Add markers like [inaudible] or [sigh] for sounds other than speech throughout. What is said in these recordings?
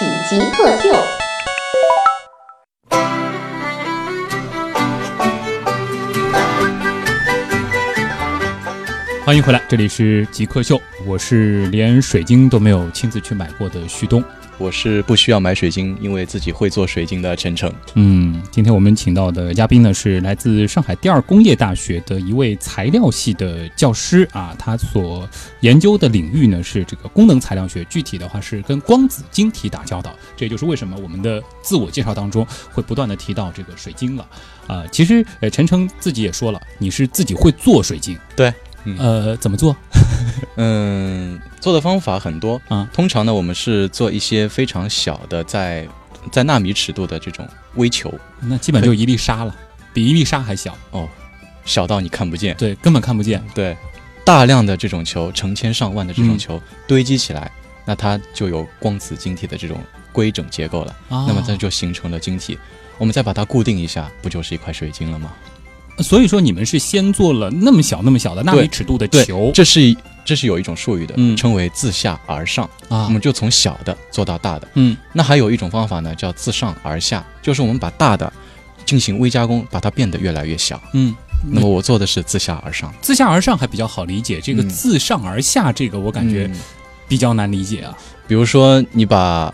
正在为您开启极客秀。欢迎回来，这里是极客秀，我是连水晶都没有亲自去买过的旭东。我是不需要买水晶，因为自己会做水晶的陈诚。嗯，今天我们请到的嘉宾呢是来自上海第二工业大学的一位材料系的教师啊，他所研究的领域呢是这个功能材料学，具体的话是跟光子晶体打交道。这也就是为什么我们的自我介绍当中会不断的提到这个水晶了啊。其实呃，陈诚自己也说了，你是自己会做水晶，对，呃，怎么做？[laughs] 嗯，做的方法很多啊。通常呢，我们是做一些非常小的，在在纳米尺度的这种微球，那基本就一粒沙了，比一粒沙还小哦，小到你看不见，对，根本看不见。对，大量的这种球，成千上万的这种球堆积起来，那它就有光子晶体的这种规整结构了。那么它就形成了晶体，我们再把它固定一下，不就是一块水晶了吗？所以说，你们是先做了那么小、那么小的纳米尺度的球，这是这是有一种术语的，嗯，称为自下而上啊，我们就从小的做到大的，嗯，那还有一种方法呢，叫自上而下，就是我们把大的进行微加工，把它变得越来越小，嗯，那么我做的是自下而上，自下而上还比较好理解，这个自上而下这个我感觉比较难理解啊，比如说你把。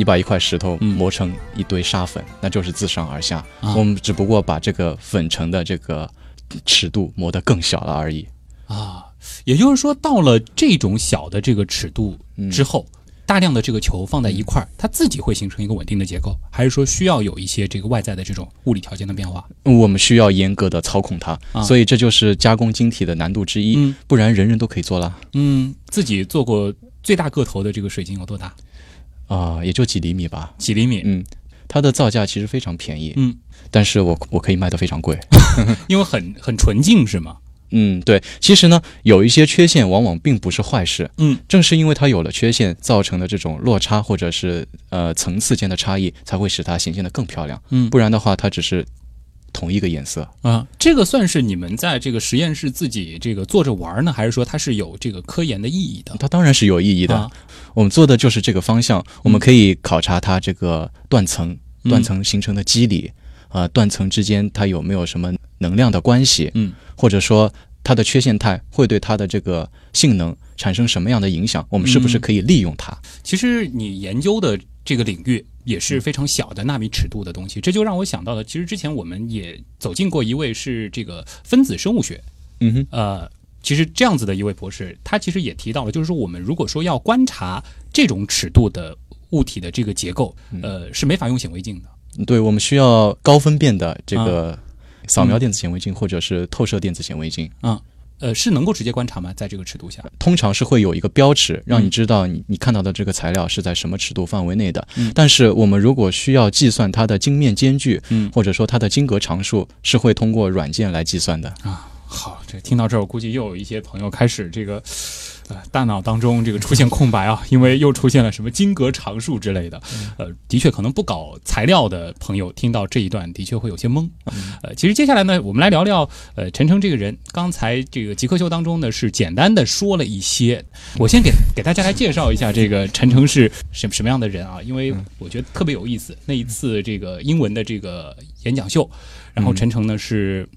你把一块石头磨成一堆沙粉，那就是自上而下。我们只不过把这个粉尘的这个尺度磨得更小了而已。啊，也就是说，到了这种小的这个尺度之后，大量的这个球放在一块儿，它自己会形成一个稳定的结构，还是说需要有一些这个外在的这种物理条件的变化？我们需要严格的操控它，所以这就是加工晶体的难度之一。不然人人都可以做了。嗯，自己做过最大个头的这个水晶有多大？啊，也就几厘米吧，几厘米。嗯，它的造价其实非常便宜。嗯，但是我我可以卖得非常贵，[laughs] 因为很很纯净，是吗？嗯，对。其实呢，有一些缺陷往往并不是坏事。嗯，正是因为它有了缺陷，造成的这种落差或者是呃层次间的差异，才会使它显现得更漂亮。嗯，不然的话，它只是。同一个颜色啊，这个算是你们在这个实验室自己这个做着玩呢，还是说它是有这个科研的意义的？它当然是有意义的。我们做的就是这个方向，我们可以考察它这个断层、断层形成的机理啊，断层之间它有没有什么能量的关系？嗯，或者说它的缺陷态会对它的这个性能产生什么样的影响？我们是不是可以利用它？其实你研究的这个领域。也是非常小的纳米尺度的东西，这就让我想到了，其实之前我们也走进过一位是这个分子生物学，嗯哼，呃，其实这样子的一位博士，他其实也提到了，就是说我们如果说要观察这种尺度的物体的这个结构，呃，是没法用显微镜的，对我们需要高分辨的这个扫描电子显微镜或者是透射电子显微镜。啊。呃，是能够直接观察吗？在这个尺度下，通常是会有一个标尺，让你知道你你看到的这个材料是在什么尺度范围内的。嗯，但是我们如果需要计算它的晶面间距，嗯，或者说它的晶格常数，是会通过软件来计算的啊。好，这听到这儿，我估计又有一些朋友开始这个。呃大脑当中这个出现空白啊，[laughs] 因为又出现了什么金格常数之类的，呃，的确可能不搞材料的朋友听到这一段的确会有些懵。呃，其实接下来呢，我们来聊聊呃陈诚这个人。刚才这个极客秀当中呢是简单的说了一些，我先给给大家来介绍一下这个 [laughs] 陈诚是什什么样的人啊？因为我觉得特别有意思。那一次这个英文的这个演讲秀，然后陈诚呢是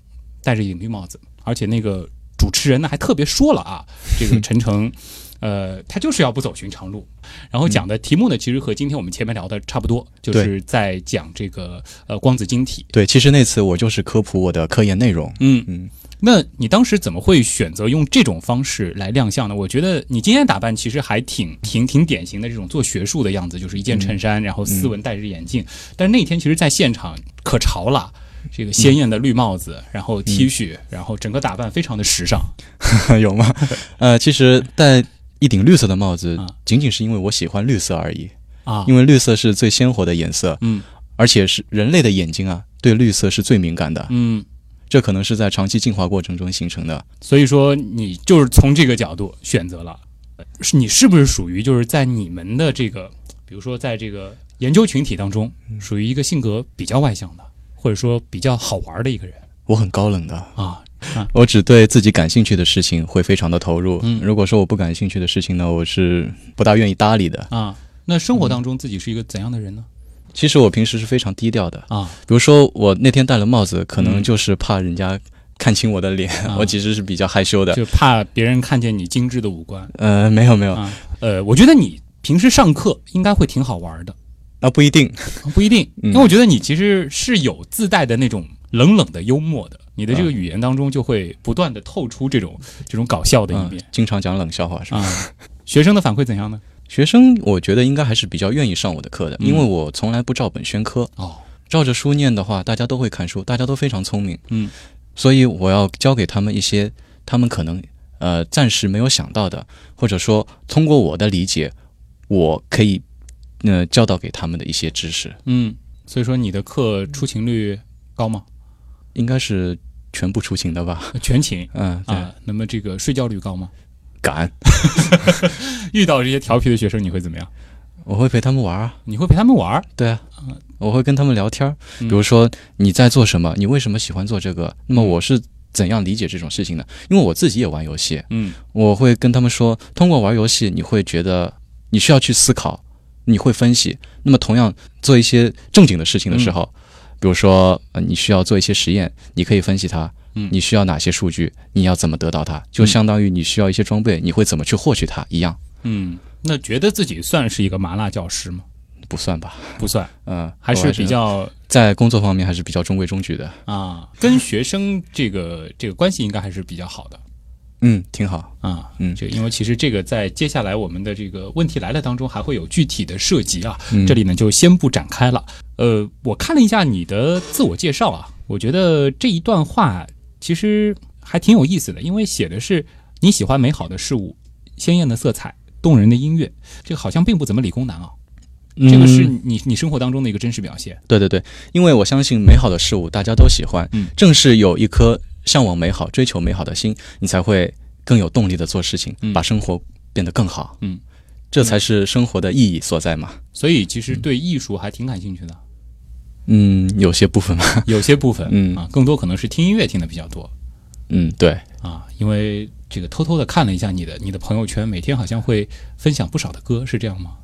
戴着一顶绿帽子，而且那个。主持人呢还特别说了啊，[laughs] 这个陈诚，呃，他就是要不走寻常路，然后讲的题目呢，其实和今天我们前面聊的差不多，就是在讲这个呃光子晶体。对，其实那次我就是科普我的科研内容。嗯嗯，那你当时怎么会选择用这种方式来亮相呢？我觉得你今天打扮其实还挺挺挺典型的这种做学术的样子，就是一件衬衫，然后斯文戴着眼镜。但是那天其实，在现场可潮了。这个鲜艳的绿帽子，然后 T 恤，然后整个打扮非常的时尚，[laughs] 有吗？[laughs] 呃，其实，戴一顶绿色的帽子啊，仅仅是因为我喜欢绿色而已。啊，因为绿色是最鲜活的颜色，嗯而且是人类的眼睛啊，对绿色是最敏感的。嗯，这可能是在长期进化过程中形成的。所以说你就是从这个角度选择了，呃是你是不是属于就是在你们的这个，比如说在这个研究群体当中，属于一个性格比较外向的，或者说比较好玩的一个人我很高冷的，啊？我只对自己感兴趣的事情会非常的投入。嗯如果说我不感兴趣的事情呢，我是不大愿意搭理的。啊，那生活当中自己是一个怎样的人呢？其实我平时是非常低调的，啊，比如说我那天戴了帽子，可能嗯就是怕人家看清我的脸，啊我其实是比较害羞的。就怕别人看见你精致的五官呃，没有没有，啊。呃，我觉得你平时上课应该会挺好玩的，那不一定。不一定，嗯因为我觉得你其实是有自带的那种冷冷的幽默的，你的这个嗯语言当中就会不断的透出这种这种搞笑的一嗯面，经常讲冷笑话是吧？啊。学生的反馈怎样呢？学生我觉得应该还是比较愿意上我的课的，嗯因为我从来不照本宣科。哦，照着书念的话，大家都会看书，大家都非常聪明。嗯，所以我要教给他们一些他们可能呃暂时没有想到的，或者说通过我的理解，我可以呃教导给他们的一些知识，嗯，所以说你的课出勤率高吗？应该是全部出勤的吧？全勤 [laughs] 嗯，对，啊，那么这个睡觉率高吗？敢，[laughs] 遇到这些调皮的学生，你会怎么样？我会陪他们玩啊。你会陪他们玩儿？对啊，我会跟他们聊天儿，嗯比如说你在做什么，你为什么喜欢做这个？那么我是怎样理解这种事情的？因为我自己也玩游戏，嗯我会跟他们说，通过玩游戏，你会觉得你需要去思考，你会分析。那么同样做一些正经的事情的时候，比如说呃你需要做一些实验，你可以分析它。嗯你需要哪些数据？你要怎么得到它？就相当于你需要一些装备，你会怎么去获取它一样，嗯，那觉得自己算是一个麻辣教师吗？不算吧？不算，[laughs] 嗯，还是比较在工作方面还是比较中规中矩的。啊，跟学生这个这个关系应该还是比较好的嗯，挺好。啊。嗯就因为其实这个在接下来我们的这个问题来了当中还会有具体的涉及啊，嗯这里呢就先不展开了。呃，我看了一下你的自我介绍啊，我觉得这一段话其实还挺有意思的，因为写的是你喜欢美好的事物、鲜艳的色彩、动人的音乐，这个好像并不怎么理工男啊。这个是嗯你你生活当中的一个真实表现。对对对，因为我相信美好的事物大家都喜欢，嗯正是有一颗向往美好、追求美好的心，你才会更有动力的做事情，嗯把生活变得更好。嗯，这才是生活的意义所在嘛。所以其实对艺术还挺感兴趣的，嗯，有些部分吧。[laughs] 有些部分，嗯啊，更多可能是听音乐听的比较多嗯，对，啊，因为这个偷偷的看了一下你的你的朋友圈，每天好像会分享不少的歌，是这样吗？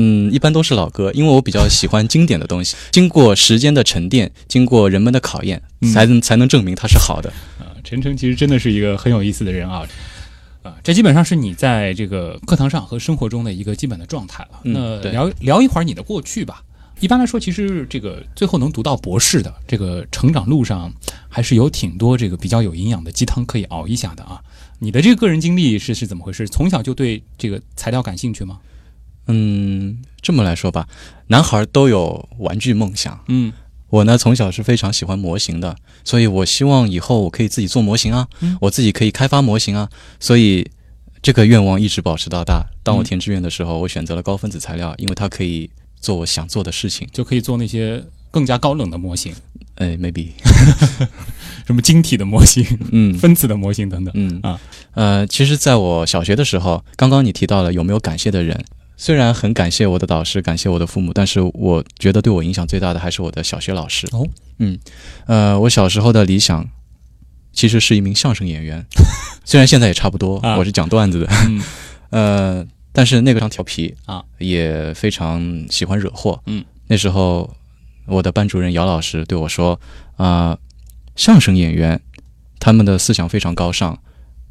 嗯，一般都是老歌，因为我比较喜欢经典的东西，经过时间的沉淀，经过人们的考验，嗯才能才能证明它是好的。啊，陈晨其实真的是一个很有意思的人啊。啊，这基本上是你在这个课堂上和生活中的一个基本的状态了。嗯那聊聊一会儿你的过去吧。一般来说，其实这个最后能读到博士的这个成长路上，还是有挺多这个比较有营养的鸡汤可以熬一下的啊。你的这个个人经历是是怎么回事？从小就对这个材料感兴趣吗？嗯，这么来说吧，男孩都有玩具梦想。嗯我呢，从小是非常喜欢模型的，所以我希望以后我可以自己做模型啊，嗯我自己可以开发模型啊，所以这个愿望一直保持到大。当我嗯填志愿的时候，我选择了高分子材料，因为它可以做我想做的事情。就可以做那些更加高冷的模型，哎，maybe，[laughs] 什么晶体的模型、[laughs] 嗯分子的模型等等。嗯啊，呃，其实在我小学的时候，刚刚你提到了有没有感谢的人。虽然很感谢我的导师，感谢我的父母，但是我觉得对我影响最大的还是我的小学老师。哦，嗯，呃，我小时候的理想其实是一名相声演员，[laughs] 虽然现在也差不多，啊。我是讲段子的，嗯。[laughs] 呃，但是那个非常调皮啊，也非常喜欢惹祸。嗯，那时候我的班主任姚老师对我说：“啊、相声演员他们的思想非常高尚，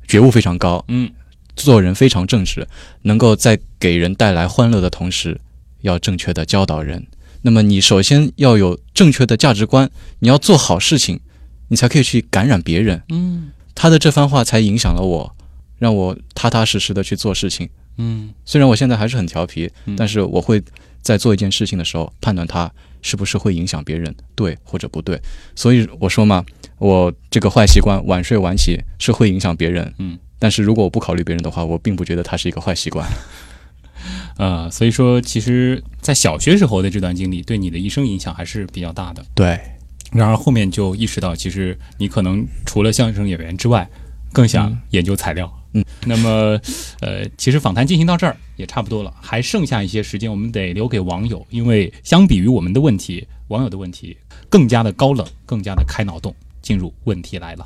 觉悟非常高，嗯做人非常正直，能够在给人带来欢乐的同时，要正确的教导人。那么你首先要有正确的价值观，你要做好事情，你才可以去感染别人。嗯他的这番话才影响了我，让我踏踏实实的去做事情。嗯虽然我现在还是很调皮，嗯但是我会在做一件事情的时候判断它是不是会影响别人，对或者不对。所以我说嘛，我这个坏习惯晚睡晚起是会影响别人，嗯，但是如果我不考虑别人的话，我并不觉得它是一个坏习惯。[laughs] 呃，所以说，其实，在小学时候的这段经历，对你的一生影响还是比较大的。对，然而后面就意识到，其实你可能除了相声演员之外，更想研究材料。嗯，那么，呃，其实访谈进行到这儿也差不多了，还剩下一些时间，我们得留给网友，因为相比于我们的问题，网友的问题更加的高冷，更加的开脑洞。进入问题来了，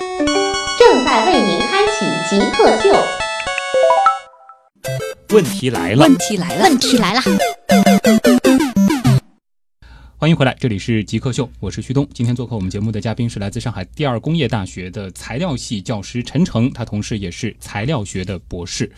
极客秀。问题来了，问题来了，问题来了。欢迎回来，这里是极客秀，我是旭东。今天做客我们节目的嘉宾是来自上海第二工业大学的材料系教师陈诚，他同时也是材料学的博士。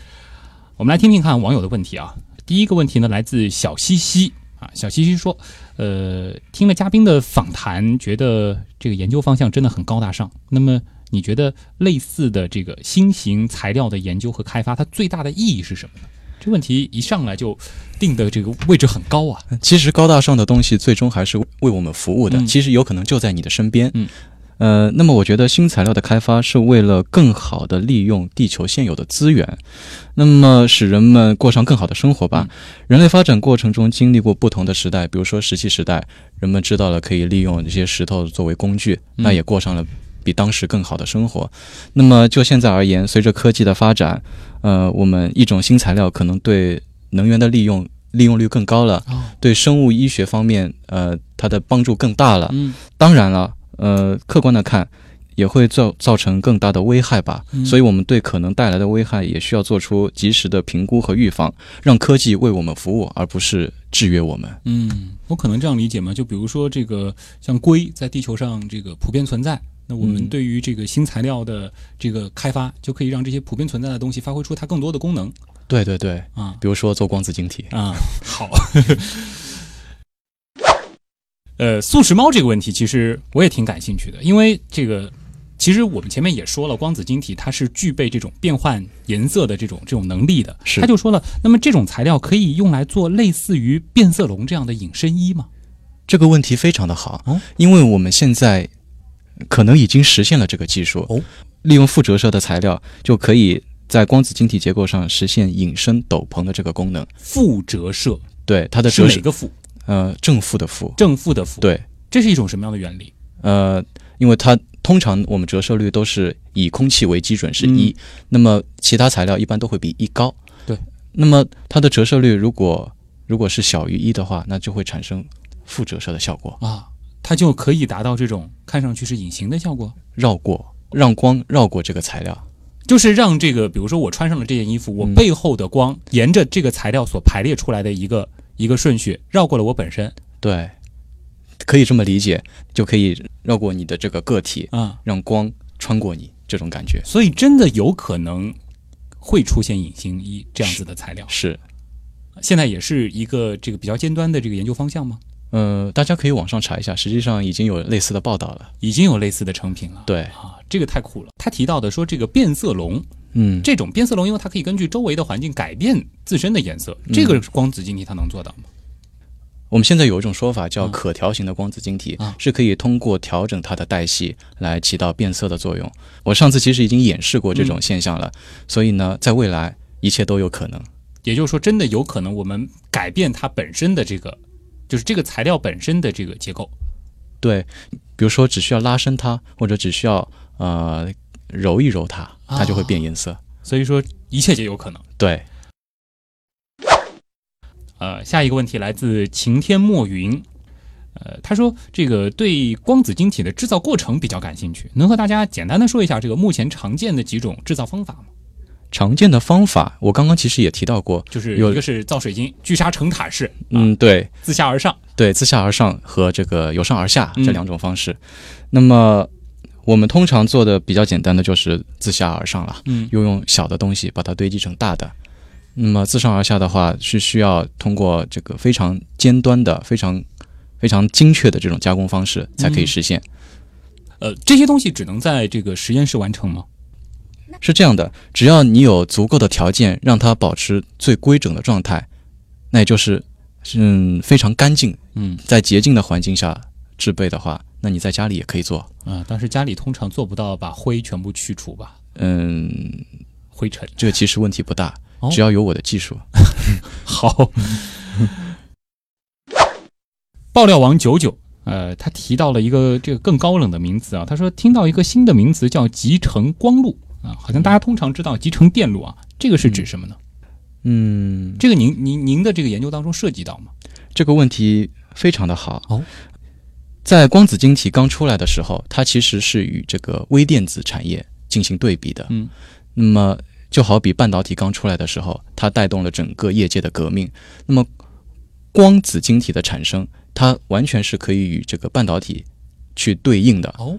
我们来听听看网友的问题啊。第一个问题呢，来自小西西啊，小西西说，呃，听了嘉宾的访谈，觉得这个研究方向真的很高大上。那么，你觉得类似的这个新型材料的研究和开发，它最大的意义是什么呢？这问题一上来就定的这个位置很高啊！其实高大上的东西最终还是为我们服务的，嗯其实有可能就在你的身边。嗯，呃，那么我觉得新材料的开发是为了更好的利用地球现有的资源，那么使人们过上更好的生活吧。人类发展过程中经历过不同的时代，比如说石器时代，人们知道了可以利用这些石头作为工具，那也过上了。比当时更好的生活。那么就现在而言，随着科技的发展，呃，我们一种新材料可能对能源的利用利用率更高了，哦对生物医学方面，呃，它的帮助更大了。嗯当然了，呃，客观的看，也会造造成更大的危害吧。嗯所以，我们对可能带来的危害也需要做出及时的评估和预防，让科技为我们服务，而不是制约我们。嗯，我可能这样理解吗？就比如说这个像硅在地球上这个普遍存在，那我们嗯对于这个新材料的这个开发，就可以让这些普遍存在的东西发挥出它更多的功能对对对，啊比如说做光子晶体。啊，好。[laughs] 呃，素食猫这个问题，其实我也挺感兴趣的，因为这个，其实我们前面也说了，光子晶体它是具备这种变换颜色的这种这种能力的。是他就说了，那么这种材料可以用来做类似于变色龙这样的隐身衣吗？这个问题非常的好，哦因为我们现在可能已经实现了这个技术，哦利用负折射的材料就可以在光子晶体结构上实现隐身斗篷的这个功能。负折射对它的折射，哪个负？呃，正负的负，正负的负。，对，这是一种什么样的原理？呃，因为它通常我们折射率都是以空气为基准是一、嗯那么其他材料一般都会比一高。对，那么它的折射率如果如果是小于一的话，那就会产生负折射的效果，啊，它就可以达到这种看上去是隐形的效果，绕过让光绕过这个材料。就是让这个，比如说我穿上了这件衣服，我嗯背后的光沿着这个材料所排列出来的一个一个顺序绕过了我本身对，可以这么理解，就可以绕过你的这个个体，啊，让光穿过你，这种感觉所以真的有可能会出现隐形衣这样子的材料。是。现在也是一个这个比较尖端的这个研究方向吗？呃，大家可以网上查一下，实际上已经有类似的报道了。已经有类似的成品了。对，啊，这个太酷了。他提到的说，这个变色龙嗯，这种变色龙，因为它可以根据周围的环境改变自身的颜色，这个光子晶体它能做到吗？我们现在有一种说法叫啊可调型的光子晶体，啊是可以通过调整它的代谢来起到变色的作用。我上次其实已经演示过这种现象了，所以呢，在未来一切都有可能。也就是说，真的有可能我们改变它本身的这个，就是这个材料本身的这个结构。对，比如说只需要拉伸它，或者只需要呃揉一揉它，它就会变颜色。所以说，一切皆有可能。对，呃，下一个问题来自晴天墨云，呃，他说这个对光子晶体的制造过程比较感兴趣，能和大家简单的说一下这个目前常见的几种制造方法吗？常见的方法我刚刚其实也提到过，就是有一个是造水晶聚沙成塔式，啊，嗯，对，自下而上，对，自下而上和这个由上而下嗯这两种方式。那么我们通常做的比较简单的就是自下而上了，嗯又用小的东西把它堆积成大的。那么自上而下的话，是需要通过这个非常尖端的、非常非常精确的这种加工方式才可以实现。呃，这些东西只能在这个实验室完成吗？是这样的，只要你有足够的条件让它保持最规整的状态，那也就是嗯非常干净，嗯在洁净的环境下制备的话，那你在家里也可以做。啊，但是家里通常做不到把灰全部去除吧，嗯，灰尘。这个其实问题不大哦，只要有我的技术。[laughs] 好，爆料王九九，呃，他提到了一个这个更高冷的名词啊，他说听到一个新的名词叫集成光路啊，好像大家通常知道集成电路啊，这个是指什么呢？嗯，这个您您您的这个研究当中涉及到吗？这个问题非常的好。哦，在光子晶体刚出来的时候，它其实是与这个微电子产业进行对比的。嗯，那么就好比半导体刚出来的时候，它带动了整个业界的革命。那么光子晶体的产生，它完全是可以与这个半导体去对应的。哦，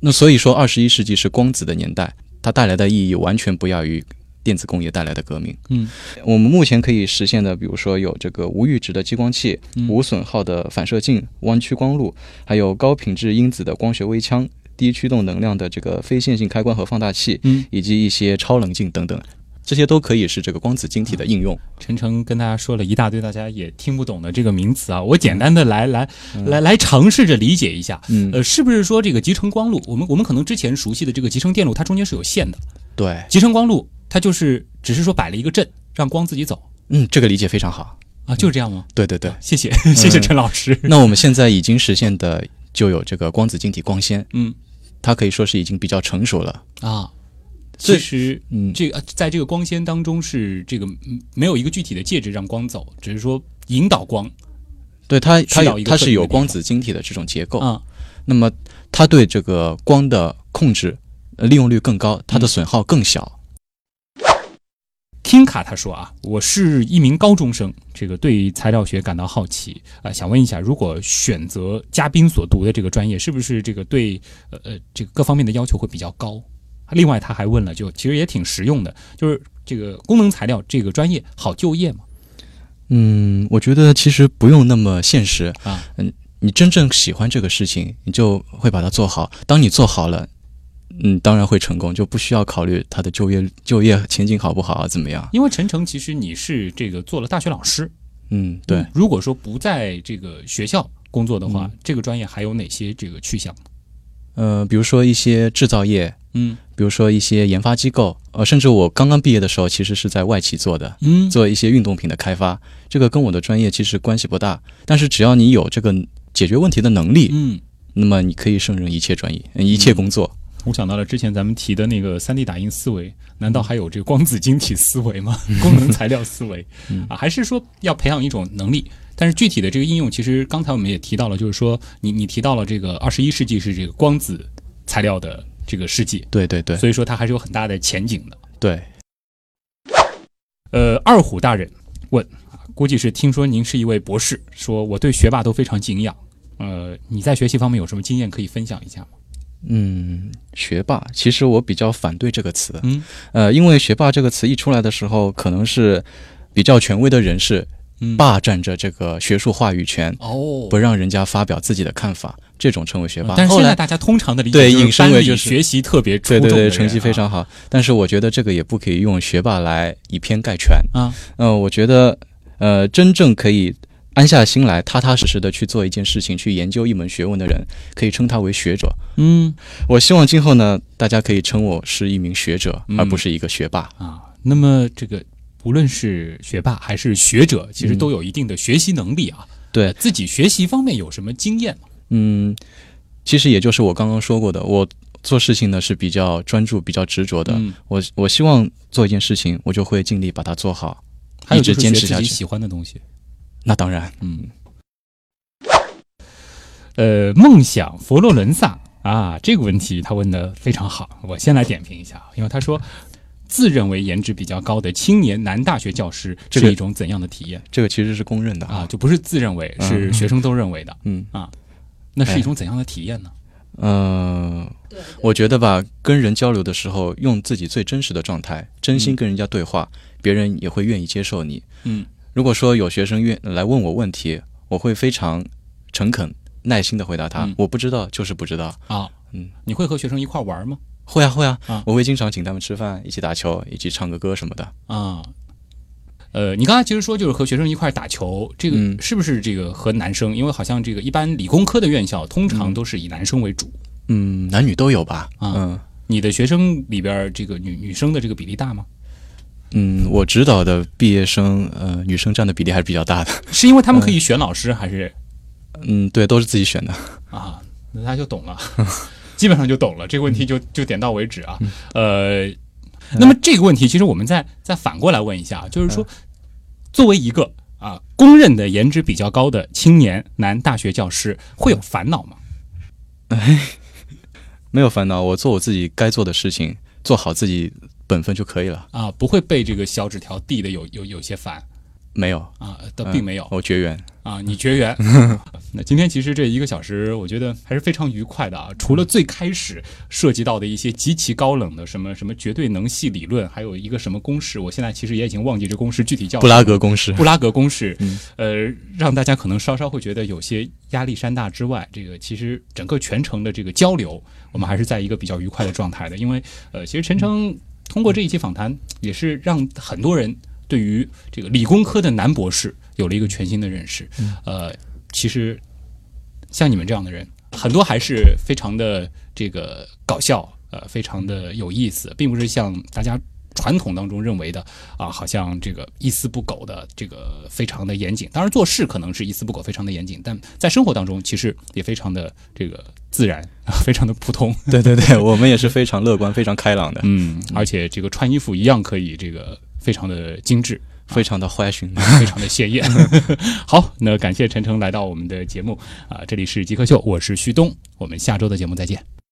那所以说，二十一世纪是光子的年代，它带来的意义完全不亚于电子工业带来的革命。嗯，我们目前可以实现的，比如说有这个无阈值的激光器、嗯。无损耗的反射镜、弯曲光路，还有高品质因子的光学微枪、低驱动能量的这个非线性开关和放大器，嗯，以及一些超冷镜等等，这些都可以是这个光子晶体的应用。陈诚跟大家说了一大堆大家也听不懂的这个名词啊，我简单的来来来来尝试着理解一下。嗯，呃，是不是说这个集成光路，我们我们可能之前熟悉的这个集成电路，它中间是有线的。对，集成光路它就是只是说摆了一个阵，让光自己走嗯，这个理解非常好。啊，就是这样吗？对对对，谢谢 [laughs] 谢谢陈老师。那我们现在已经实现的就有这个光子晶体光纤，嗯它可以说是已经比较成熟了。啊，这其实嗯，这个呃在这个光纤当中是这个嗯没有一个具体的介质让光走，只是说引导光对它，它它是有光子晶体的这种结构。啊。那么它对这个光的控制，呃，利用率更高，它的嗯损耗更小。听卡他说啊，我是一名高中生，这个对材料学感到好奇啊、想问一下，如果选择嘉宾所读的这个专业，是不是这个对呃呃这个各方面的要求会比较高？另外他还问了，就其实也挺实用的，就是这个功能材料这个专业好就业吗？嗯，我觉得其实不用那么现实啊。嗯，你真正喜欢这个事情，你就会把它做好。当你做好了，嗯，当然会成功，就不需要考虑它的就业就业前景好不好啊，怎么样？因为陈诚其实你是这个做了大学老师，嗯，对。如果说不在这个学校工作的话，嗯这个专业还有哪些这个去向？呃，比如说一些制造业，嗯比如说一些研发机构，呃，甚至我刚刚毕业的时候，其实是在外企做的，嗯做一些运动品的开发。这个跟我的专业其实关系不大，但是只要你有这个解决问题的能力，嗯。那么你可以胜任一切专业、呃一切工作。我想到了之前咱们提的那个三 D 打印思维，难道还有这个光子晶体思维吗？[laughs] 功能材料思维啊，还是说要培养一种能力？但是具体的这个应用，其实刚才我们也提到了，就是说你你提到了这个二十一世纪是这个光子材料的这个世纪，对对对所以说它还是有很大的前景的。对，呃，二虎大人问，啊估计是听说您是一位博士，说我对学霸都非常敬仰。呃，你在学习方面有什么经验可以分享一下吗？嗯，学霸，其实我比较反对这个词。嗯呃，因为学霸这个词一出来的时候，可能是比较权威的人士嗯，霸占着这个学术话语权，哦，不让人家发表自己的看法，这种称为学霸。但是现在大家通常的理解是对引申为就是学习特别出对对对，众的人成绩非常好。但是我觉得这个也不可以用学霸来以偏概全。啊。嗯、我觉得呃，真正可以安下心来、踏踏实实的去做一件事情、去研究一门学问的人，可以称他为学者。嗯我希望今后呢，大家可以称我是一名学者，嗯而不是一个学霸。啊，那么这个无论是学霸还是学者，其实都有一定的学习能力啊。对呃自己学习方面有什么经验吗？嗯，其实也就是我刚刚说过的，我做事情呢是比较专注、比较执着的。嗯，我我希望做一件事情，我就会尽力把它做好，一直坚持下去。喜欢的东西。那当然，嗯，呃，梦想佛罗伦萨啊，这个问题他问的非常好，我先来点评一下，因为他说。自认为颜值比较高的青年男大学教师这是一种怎样的体验这个其实是公认的啊？。就不是自认为，是嗯学生都认为的。嗯，那是一种怎样的体验呢？嗯、我觉得吧，跟人交流的时候，用自己最真实的状态，真心跟人家对话，别人也会愿意接受你。嗯，如果说有学生愿来问我问题，我会非常诚恳、耐心的回答他，嗯我不知道就是不知道。啊，嗯，你会和学生一块玩吗？会啊会啊，啊我会经常请他们吃饭，一起打球，一起唱个歌什么的。啊，呃，你刚才其实说就是和学生一块打球，这个嗯是不是这个和男生？因为好像这个一般理工科的院校通常都是以男生为主。嗯，男女都有吧？啊嗯你的学生里边这个女女生的这个比例大吗？嗯，我指导的毕业生，呃，女生占的比例还是比较大的。[laughs] 是因为他们可以选老师，还是嗯，对，都是自己选的。[laughs] 啊？那他就懂了，[laughs] 基本上就懂了。这个问题就就点到为止啊。呃，那么这个问题其实我们再再反过来问一下，就是说，作为一个啊公认的颜值比较高的青年男大学教师，会有烦恼吗？没有烦恼，我做我自己该做的事情，做好自己本分就可以了。啊，不会被这个小纸条递的有有有些烦没有，啊，倒并没有、我绝缘。啊，你绝缘。[laughs] 那今天其实这一个小时，我觉得还是非常愉快的啊。除了最开始涉及到的一些极其高冷的什么什么绝对能系理论，还有一个什么公式，我现在其实也已经忘记这公式具体叫布拉格公式。布拉格公式，嗯呃，让大家可能稍稍会觉得有些压力山大之外，这个其实整个全程的这个交流，我们还是在一个比较愉快的状态的。因为呃，其实陈诚通过这一期访谈，也是让很多人对于这个理工科的男博士有了一个全新的认识。呃，其实像你们这样的人，很多还是非常的这个搞笑，呃，非常的有意思，并不是像大家传统当中认为的啊，好像这个一丝不苟的这个非常的严谨。当然做事可能是一丝不苟，非常的严谨，但在生活当中其实也非常的这个自然，非常的普通。对对对，我们也是非常乐观、非常开朗的，嗯，而且这个穿衣服一样可以这个非常的精致。非常的欢欣。非常的鲜艳。[laughs] 好，那感谢陈诚来到我们的节目啊，这里是极客秀，我是旭东，我们下周的节目再见。